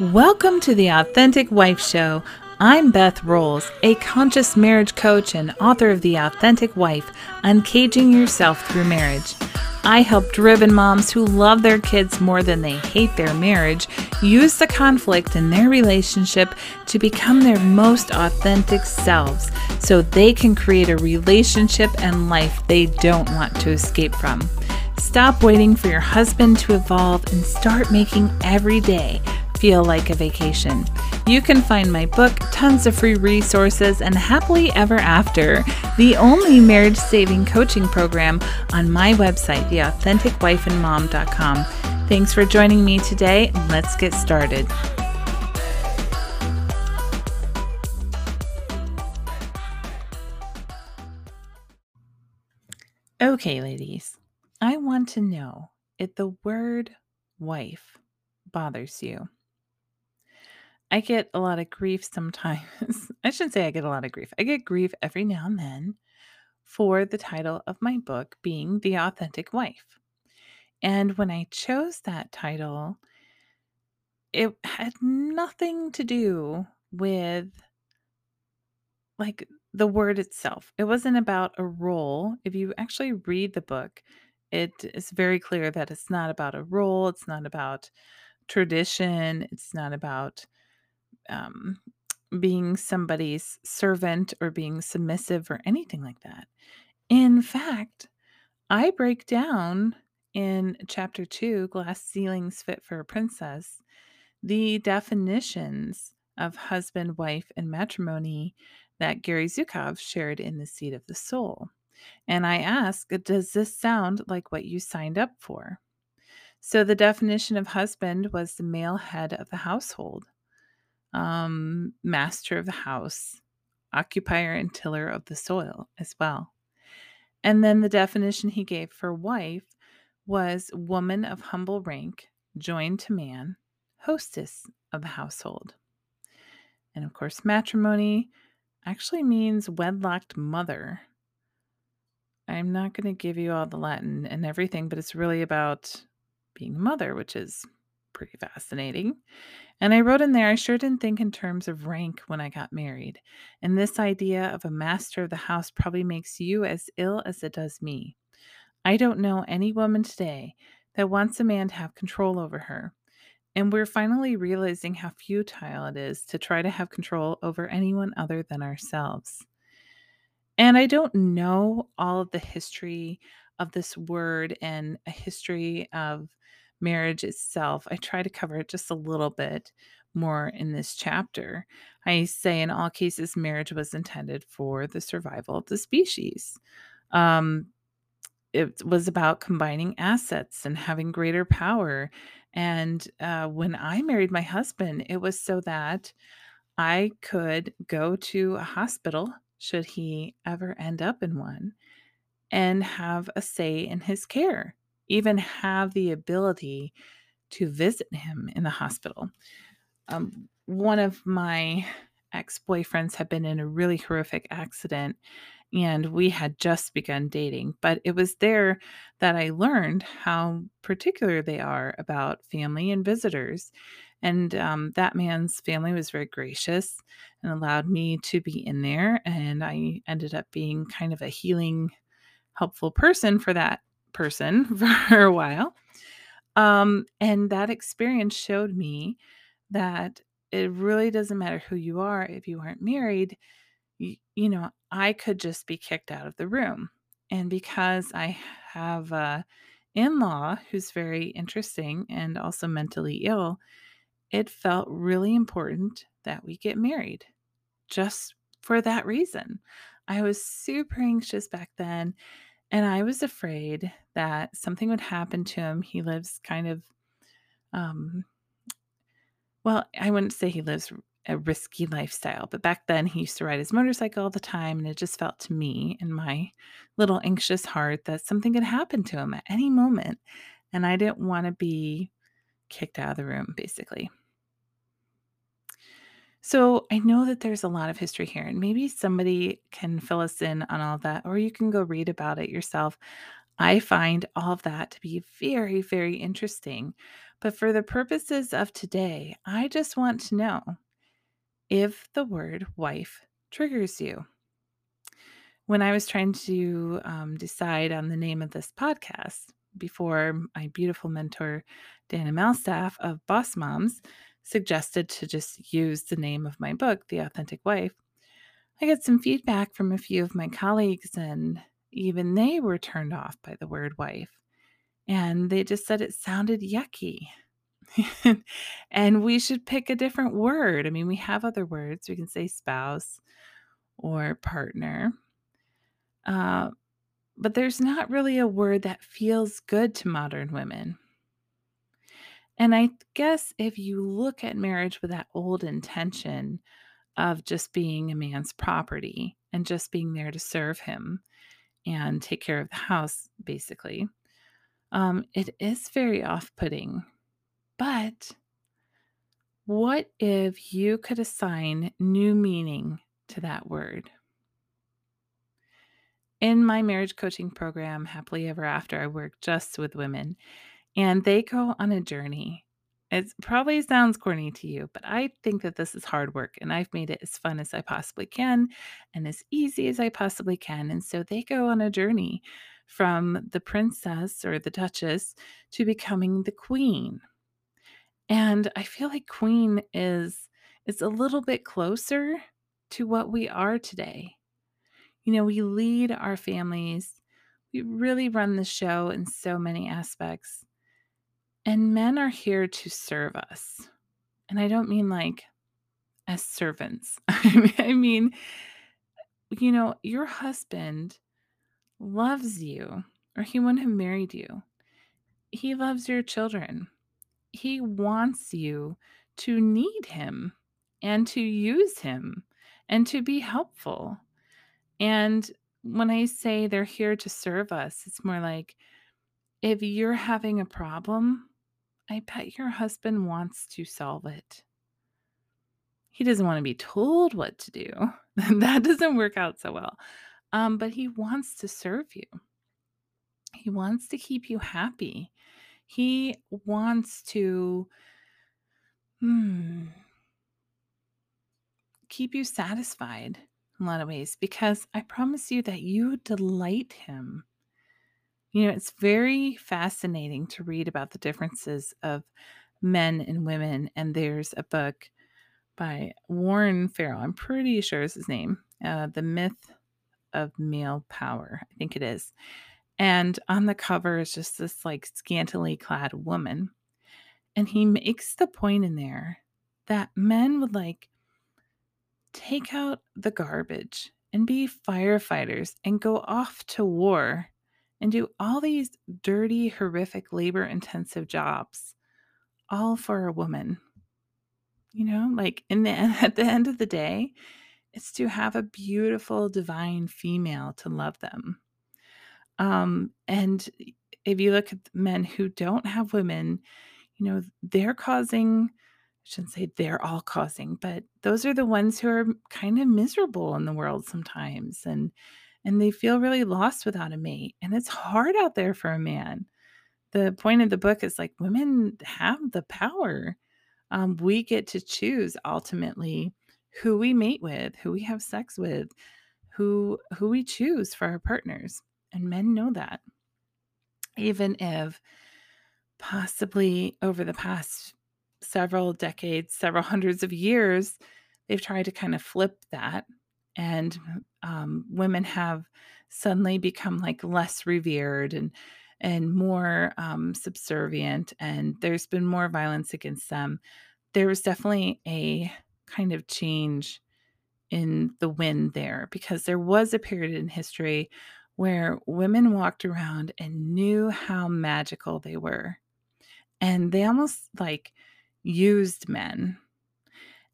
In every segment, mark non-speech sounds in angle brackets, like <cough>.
Welcome to the Authentic Wife Show. I'm Beth Rowles, a conscious marriage coach and author of The Authentic Wife Uncaging Yourself Through Marriage. I help driven moms who love their kids more than they hate their marriage use the conflict in their relationship to become their most authentic selves so they can create a relationship and life they don't want to escape from. Stop waiting for your husband to evolve and start making every day feel like a vacation. You can find my book, tons of free resources, and Happily Ever After, the only marriage saving coaching program, on my website, theauthenticwifeandmom.com. Thanks for joining me today. Let's get started. Okay, ladies, I want to know if the word wife bothers you. I get a lot of grief sometimes. <laughs> I shouldn't say I get a lot of grief. I get grief every now and then for the title of my book being The Authentic Wife. And when I chose that title, it had nothing to do with like the word itself. It wasn't about a role. If you actually read the book, it is very clear that it's not about a role, it's not about tradition, it's not about um, being somebody's servant or being submissive or anything like that. In fact, I break down in chapter two, Glass Ceilings Fit for a Princess, the definitions of husband, wife, and matrimony that Gary Zukav shared in The Seat of the Soul. And I ask, does this sound like what you signed up for? So the definition of husband was the male head of the household um, master of the house, occupier and tiller of the soil as well. And then the definition he gave for wife was woman of humble rank, joined to man, hostess of the household. And of course, matrimony actually means wedlocked mother. I'm not going to give you all the Latin and everything, but it's really about being a mother, which is pretty fascinating. And I wrote in there, I sure didn't think in terms of rank when I got married. And this idea of a master of the house probably makes you as ill as it does me. I don't know any woman today that wants a man to have control over her. And we're finally realizing how futile it is to try to have control over anyone other than ourselves. And I don't know all of the history of this word and a history of marriage itself. I try to cover it just a little bit more in this chapter. I say in all cases, marriage was intended for the survival of the species. Um, it was about combining assets and having greater power. And uh, when I married my husband, it was so that I could go to a hospital, should he ever end up in one, and have a say in his care even have the ability to visit him in the hospital. Um, one of my ex boyfriends had been in a really horrific accident and we had just begun dating. But it was there that I learned how particular they are about family and visitors. And um, that man's family was very gracious and allowed me to be in there. And I ended up being kind of a healing, helpful person for that person <laughs> for a while. Um, and that experience showed me that it really doesn't matter who you are if you aren't married. You, you know, I could just be kicked out of the room. And because I have a in law who's very interesting and also mentally ill, it felt really important that we get married just for that reason. I was super anxious back then and I was afraid that something would happen to him. He lives kind of, um, well, I wouldn't say he lives a risky lifestyle, but back then he used to ride his motorcycle all the time. And it just felt to me in my little anxious heart that something could happen to him at any moment. And I didn't want to be kicked out of the room, basically. So I know that there's a lot of history here, and maybe somebody can fill us in on all of that, or you can go read about it yourself. I find all of that to be very, very interesting. But for the purposes of today, I just want to know if the word wife triggers you. When I was trying to um, decide on the name of this podcast, before my beautiful mentor, Dana Malstaff of Boss Moms, suggested to just use the name of my book, The Authentic Wife, I got some feedback from a few of my colleagues, and even they were turned off by the word wife. And they just said it sounded yucky. <laughs> and we should pick a different word. I mean, we have other words. We can say spouse or partner. Uh, but there's not really a word that feels good to modern women. And I guess if you look at marriage with that old intention of just being a man's property and just being there to serve him and take care of the house, basically, um, it is very off putting. But what if you could assign new meaning to that word? In my marriage coaching program, Happily Ever After, I work just with women and they go on a journey. It probably sounds corny to you, but I think that this is hard work and I've made it as fun as I possibly can and as easy as I possibly can. And so they go on a journey from the princess or the duchess to becoming the queen. And I feel like queen is is a little bit closer to what we are today. You know, we lead our families, we really run the show in so many aspects. And men are here to serve us. And I don't mean like as servants, <laughs> I mean, you know, your husband loves you, or he wouldn't have married you. He loves your children. He wants you to need him and to use him and to be helpful. And when I say they're here to serve us, it's more like if you're having a problem, I bet your husband wants to solve it. He doesn't want to be told what to do. <laughs> that doesn't work out so well. Um, but he wants to serve you. He wants to keep you happy. He wants to hmm, keep you satisfied in a lot of ways because I promise you that you delight him. You know, it's very fascinating to read about the differences of men and women. And there's a book by Warren Farrell, I'm pretty sure is his name, uh, The Myth of Male Power. I think it is. And on the cover is just this like scantily clad woman. And he makes the point in there that men would like take out the garbage and be firefighters and go off to war and do all these dirty, horrific, labor intensive jobs, all for a woman. You know, like in the <laughs> at the end of the day, it's to have a beautiful divine female to love them. Um, and if you look at men who don't have women, you know, they're causing I shouldn't say they're all causing, but those are the ones who are kind of miserable in the world sometimes and and they feel really lost without a mate. And it's hard out there for a man. The point of the book is like women have the power. Um, we get to choose ultimately who we mate with, who we have sex with, who who we choose for our partners. And men know that. Even if possibly over the past several decades, several hundreds of years, they've tried to kind of flip that and um, women have suddenly become like less revered and and more um, subservient and there's been more violence against them. There was definitely a kind of change in the wind there because there was a period in history where women walked around and knew how magical they were and they almost like used men.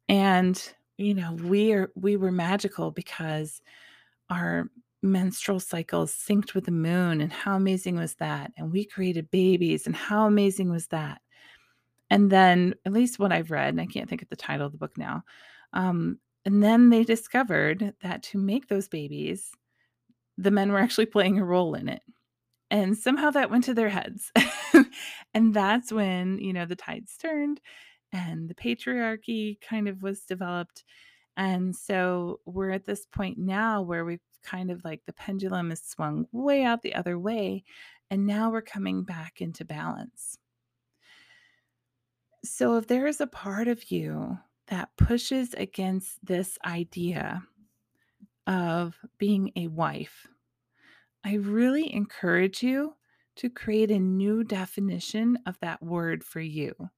And you know, we are we were magical because our menstrual cycles synced with the moon and how amazing was that? And we created babies and how amazing was that? And then at least what I've read, and I can't think of the title of the book now. Um, and then they discovered that to make those babies, the men were actually playing a role in it. And somehow that went to their heads. <laughs> and that's when, you know, the tides turned and the patriarchy kind of was developed. And so we're at this point now where we've kind of like the pendulum is swung way out the other way. And now we're coming back into balance. So if there is a part of you that pushes against this idea of being a wife, I really encourage you to create a new definition of that word for you.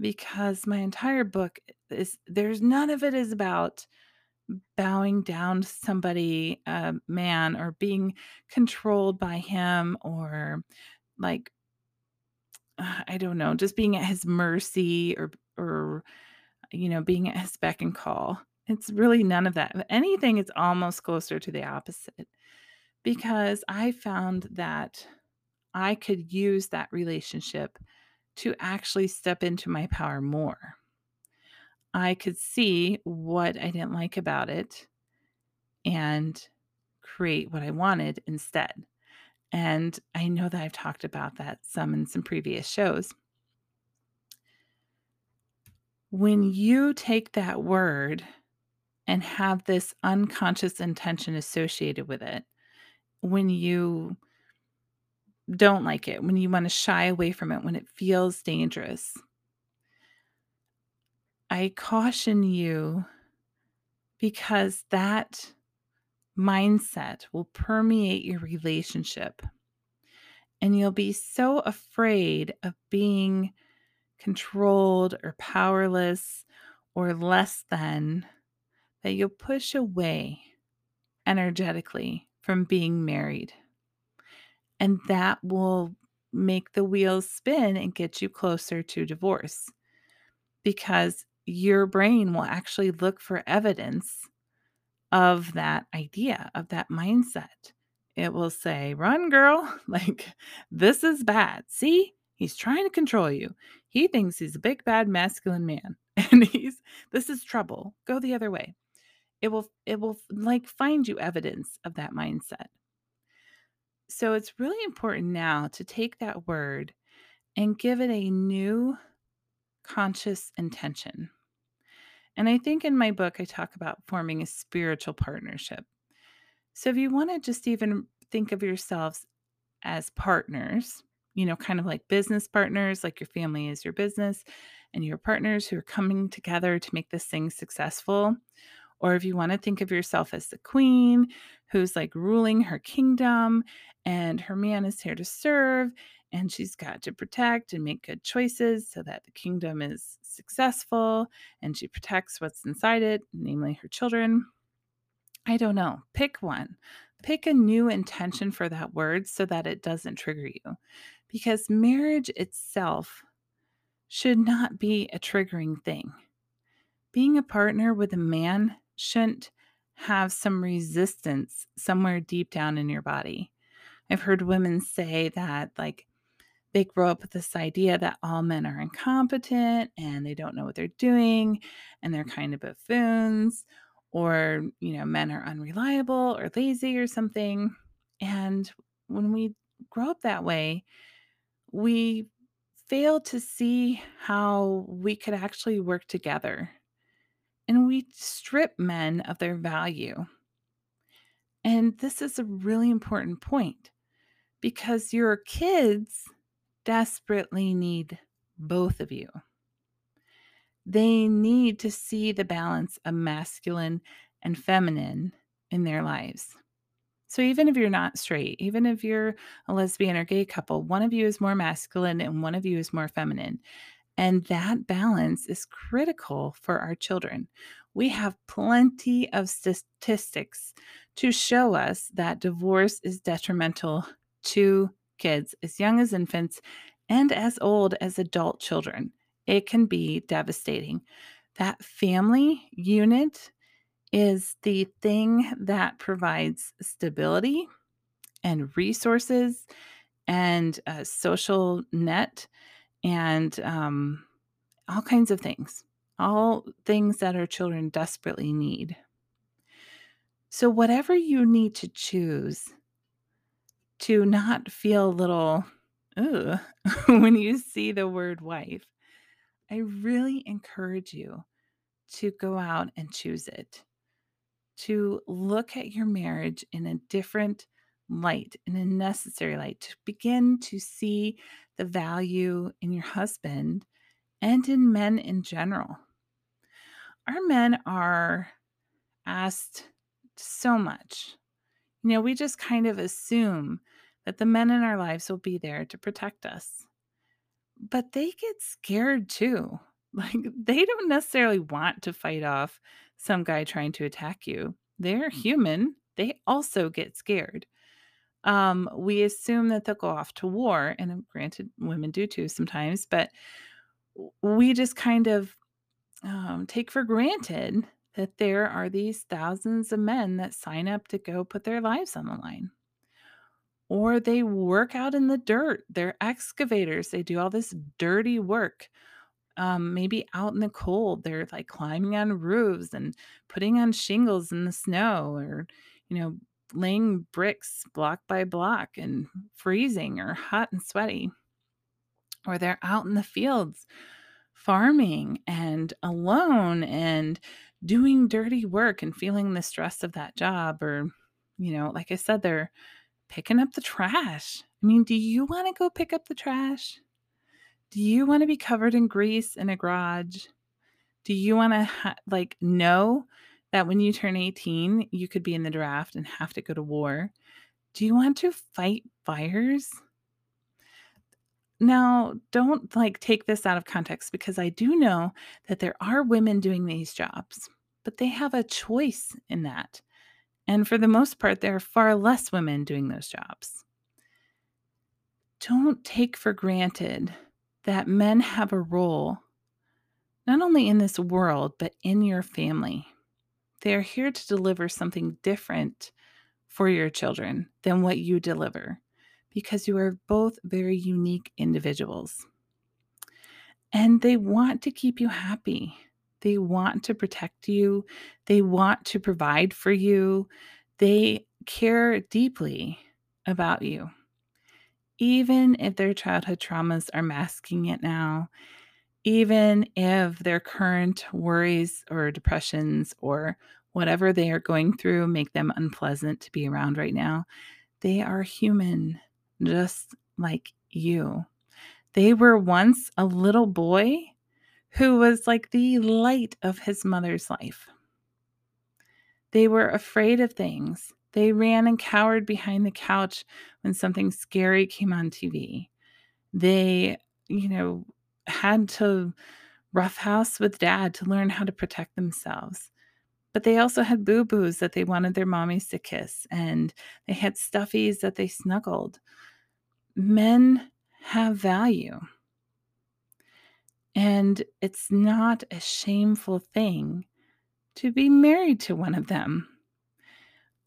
Because my entire book is there's none of it is about bowing down to somebody, a man, or being controlled by him, or like, uh, I don't know, just being at his mercy or, or, you know, being at his beck and call. It's really none of that. If anything, it's almost closer to the opposite because I found that I could use that relationship to actually step into my power more. I could see what I didn't like about it and create what I wanted instead. And I know that I've talked about that some in some previous shows. When you take that word and have this unconscious intention associated with it, when you don't like it, when you want to shy away from it, when it feels dangerous, I caution you because that mindset will permeate your relationship. And you'll be so afraid of being controlled or powerless or less than that you'll push away energetically from being married. And that will make the wheels spin and get you closer to divorce because your brain will actually look for evidence of that idea, of that mindset. It will say, Run, girl. <laughs> Like, this is bad. See, he's trying to control you. He thinks he's a big, bad, masculine man. <laughs> And he's, this is trouble. Go the other way. It will, it will like find you evidence of that mindset. So it's really important now to take that word and give it a new conscious intention. And I think in my book, I talk about forming a spiritual partnership. So if you want to just even think of yourselves as partners, you know, kind of like business partners, like your family is your business, and your partners who are coming together to make this thing successful. Or if you want to think of yourself as the queen who's like ruling her kingdom and her man is here to serve and she's got to protect and make good choices so that the kingdom is successful and she protects what's inside it, namely her children. I don't know. Pick one. Pick a new intention for that word so that it doesn't trigger you. Because marriage itself should not be a triggering thing. Being a partner with a man shouldn't have some resistance somewhere deep down in your body. I've heard women say that, like, they grow up with this idea that all men are incompetent and they don't know what they're doing and they're kind of buffoons or you know men are unreliable or lazy or something. And when we grow up that way we fail to see how we could actually work together. And we strip men of their value. And this is a really important point because your kids desperately need both of you. They need to see the balance of masculine and feminine in their lives. So, even if you're not straight, even if you're a lesbian or gay couple, one of you is more masculine and one of you is more feminine. And that balance is critical for our children. We have plenty of statistics to show us that divorce is detrimental to kids as young as infants and as old as adult children. It can be devastating. That family unit is the thing that provides stability and resources and a social net and um, all kinds of things, all things that our children desperately need. So, whatever you need to choose to not feel a little ugh <laughs> when you see the word wife, I really encourage you to go out and choose it, to look at your marriage in a different light, in a necessary light, to begin to see the value in your husband and in men in general. Our men are asked so much. You know, we just kind of assume that the men in our lives will be there to protect us. But they get scared too. <laughs> Like, they don't necessarily want to fight off some guy trying to attack you. They're human. They also get scared. Um, we assume that they'll go off to war, and um, granted, women do too sometimes, but we just kind of um, take for granted that there are these thousands of men that sign up to go put their lives on the line. Or they work out in the dirt. They're excavators. They do all this dirty work. Um, maybe out in the cold, they're like climbing on roofs and putting on shingles in the snow or, you know, laying bricks block by block and freezing or hot and sweaty. Or they're out in the fields farming and alone and doing dirty work and feeling the stress of that job or you know like i said they're picking up the trash. I mean do you want to go pick up the trash? Do you want to be covered in grease in a garage? Do you want to ha- like know that when you turn 18 you could be in the draft and have to go to war? Do you want to fight fires? Now, don't like take this out of context because I do know that there are women doing these jobs, but they have a choice in that. And for the most part, there are far less women doing those jobs. Don't take for granted that men have a role not only in this world, but in your family. They are here to deliver something different for your children than what you deliver because you are both very unique individuals. And they want to keep you happy. They want to protect you. They want to provide for you. They care deeply about you. Even if their childhood traumas are masking it now, even if their current worries or depressions or whatever they are going through make them unpleasant to be around right now, they are human just like you. They were once a little boy who was like the light of his mother's life. They were afraid of things. They ran and cowered behind the couch when something scary came on TV. They, you know, had to roughhouse with dad to learn how to protect themselves. But they also had boo boos that they wanted their mommies to kiss, and they had stuffies that they snuggled men have value. And it's not a shameful thing to be married to one of them.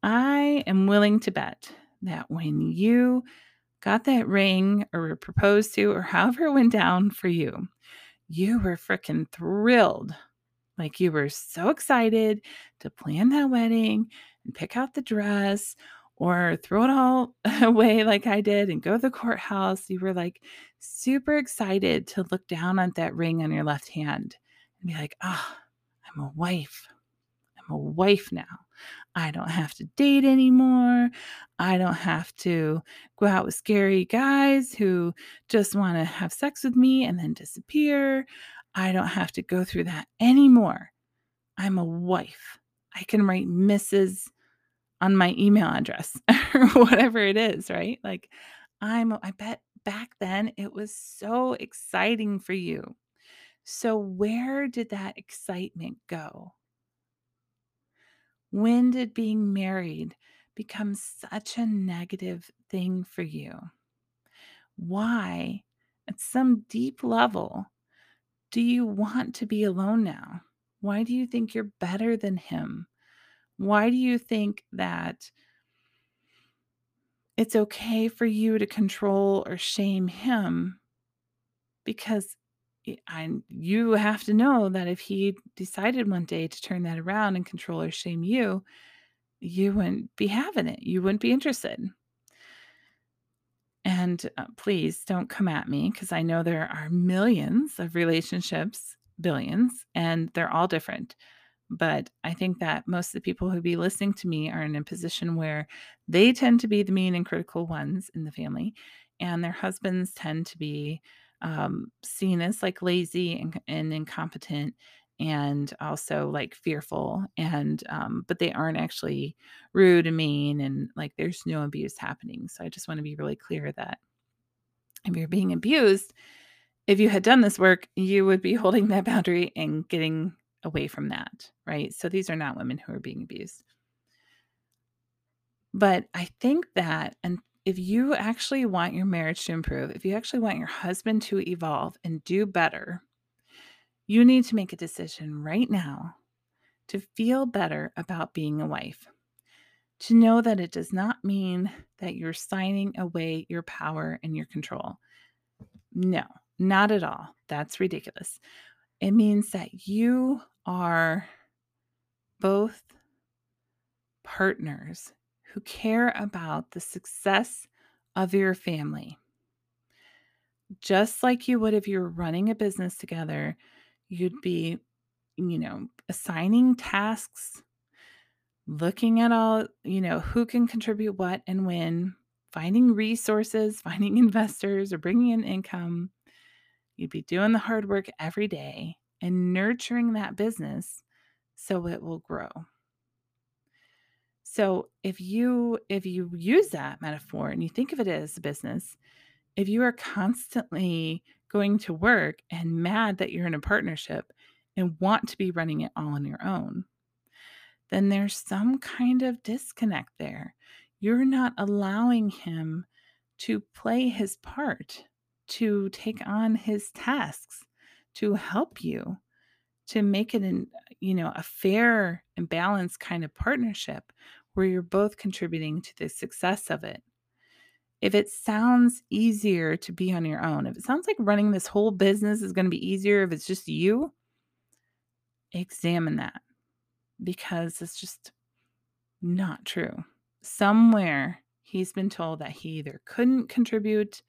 I am willing to bet that when you got that ring or were proposed to, or <laughs> however it went down for you, you were freaking thrilled. Like you were so excited to plan that wedding and pick out the dress or throw it all <laughs> away like I did and go to the courthouse. You were like super excited to look down at that ring on your left hand and be like, ah, oh, I'm a wife. I'm a wife now. I don't have to date anymore. I don't have to go out with scary guys who just want to have sex with me and then disappear. I don't have to go through that anymore. I'm a wife. I can write Mrs on my email address <laughs> or whatever it is, right? Like I'm I bet back then it was so exciting for you. So where did that excitement go? When did being married become such a negative thing for you? Why, at some deep level, do you want to be alone now? Why do you think you're better than him? Why do you think that it's okay for you to control or shame him? Because I, you have to know that if he decided one day to turn that around and control or shame you, you wouldn't be having it. You wouldn't be interested. And uh, please don't come at me because I know there are millions of relationships, billions, and they're all different. But I think that most of the people who be listening to me are in a position where they tend to be the mean and critical ones in the family, and their husbands tend to be um, seen as like lazy and, and incompetent and also like fearful and um, but they aren't actually rude and mean and like there's no abuse happening. So i just want to be really clear that if you're being abused if you had done this work you would be <laughs> holding that boundary and getting away from that right so these are not women who are being abused but i think that and if you actually want your marriage to improve if you actually want your husband to evolve and do better you need to make a decision right now to feel better about being a wife. To know that it does not mean that you're signing away your power and your control. No, not at all. That's ridiculous. It means that you are both partners who care about the success of your family. Just like you would if you were running a business together, you'd be, you know, assigning tasks, looking at all, you know, who can contribute what and when, finding resources, <laughs> finding investors, or bringing in income. You'd be doing the hard work every day and nurturing that business so it will grow. So if you if you use that metaphor and you think of it as a business, if you are constantly going to work and mad that you're in a partnership and want to be running it all on your own, then there's some kind of disconnect there. You're not allowing him to play his part, to take on his tasks, to help you, to make it an, you know, a fair and balanced kind of partnership where you're both contributing to the success of it if it sounds easier to be on your own, if it sounds like running this whole business is going to be easier if it's just you, examine that because it's just not true. Somewhere he's been told that he either couldn't contribute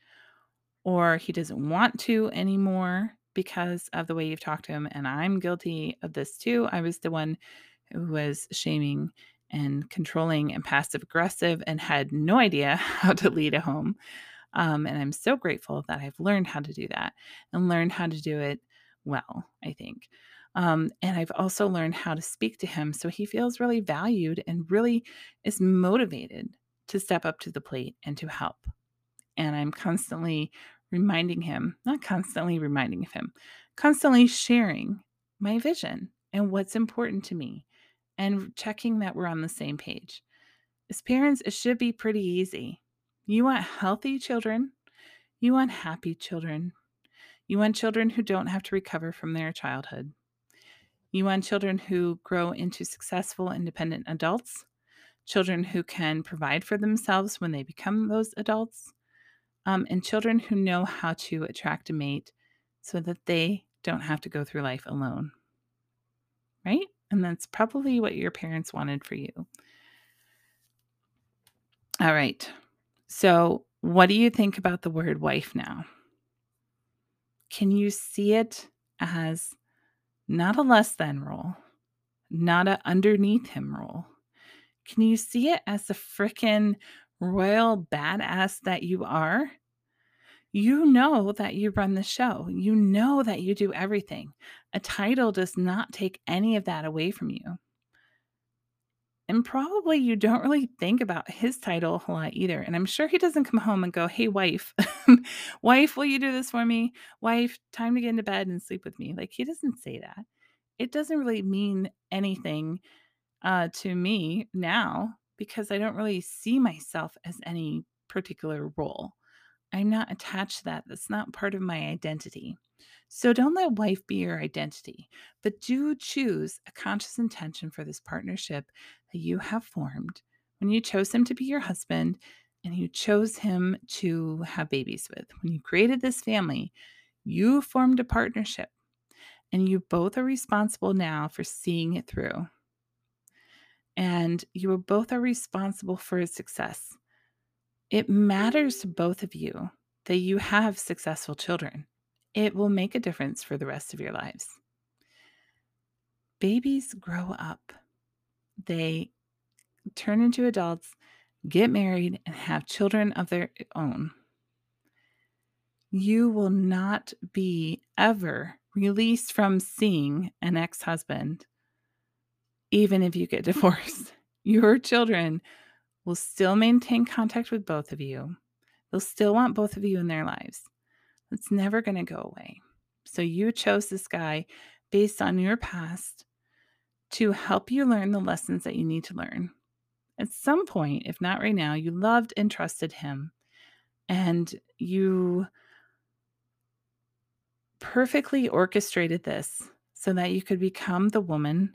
or he doesn't want to anymore because of the way you've talked to him. And I'm guilty of this too. I was the one who was shaming and controlling and passive aggressive and had no idea <laughs> how to lead a home. Um, and I'm so grateful that I've learned how to do that and learned how to do it well, I think. Um, and I've also learned how to speak to him so he feels really valued and really is motivated to step up to the plate and to help. And I'm constantly reminding him, not constantly reminding him, constantly sharing my vision and what's important to me and checking that we're on the same page. As parents, it should be pretty easy. You want healthy children, you want happy children, you want children who don't have to recover from their childhood. You want children who grow into successful, independent adults, children who can provide for themselves when they become those adults, um, and children who know how to attract a mate so that they don't have to go through life alone. Right? And that's probably what your parents wanted for you. All right. So, what do you think about the word wife now? Can you see it as not a less than role, not a underneath him role? Can you see it as the freaking royal badass that you are? You know that you run the show. You know that you do everything. A title does not take any of that away from you. And probably you don't really think about his title a lot either. And I'm sure he doesn't come home and go, Hey, wife, <laughs> wife, will you do this for me? Wife, time to get into bed and sleep with me. Like he doesn't say that. It doesn't really mean anything uh, to me now because I don't really see myself as any particular role. I'm not attached to that. That's not part of my identity. So don't let wife be your identity, but do choose a conscious intention for this partnership that you have formed when you chose him to be your husband and you chose him to have babies with. When you created this family, you formed a partnership and you both are responsible now for seeing it through. And you both are responsible for his success It matters to both of you that you have successful children. It will make a difference for the rest of your lives. Babies grow up, they turn into adults, get married, and have children of their own. You will not be ever released from seeing an ex husband, even if you get <laughs> divorced. Your children will still maintain contact with both of you. They'll still want both of you in their lives. It's never going to go away. So you chose this guy based on your past to help you learn the lessons that you need to learn. At some point, if not right now, you loved and trusted him and you perfectly orchestrated this so that you could become the woman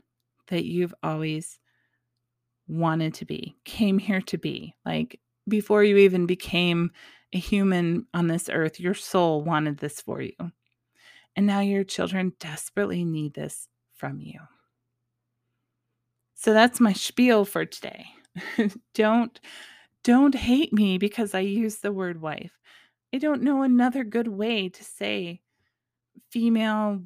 that you've always wanted to be, came here to be. Like before you even became a human on this earth, your soul wanted this for you. And now your children desperately need this from you. So that's my spiel for today. <laughs> don't don't hate me because I use the word wife. I don't know another good way to say female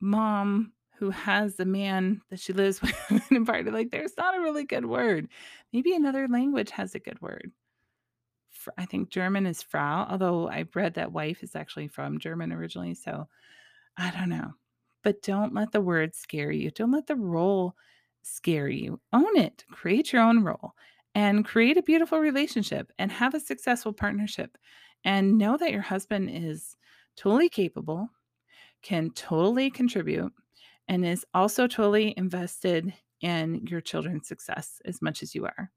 mom who has the man that she lives <laughs> with in a party. Like, there's not a really good word. Maybe another language has a good word. I think German is Frau, although I read that wife is actually from German originally. So I don't know. But don't let the word scare you. Don't let the role scare you. Own it. Create your own role and create a beautiful relationship and have a successful partnership. And know that your husband is totally capable, can totally contribute, and is also totally invested in your children's success as much as you are.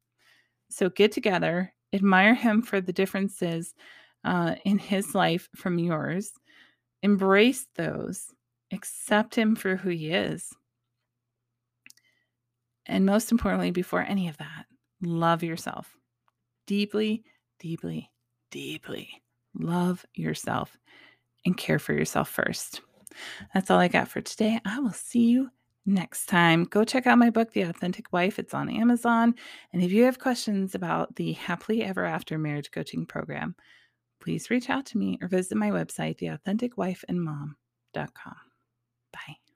So get together, admire him for the differences uh, in his life from yours, embrace those, accept him for who he is. And most importantly, before any of that, love yourself deeply, deeply, deeply. Love yourself and care for yourself first. That's all I got for today. I will see you next time. Go check out my book, The Authentic Wife. It's on Amazon. And if you have questions about the Happily Ever After Marriage Coaching Program, please reach out to me or visit my website, theauthenticwifeandmom.com. Bye.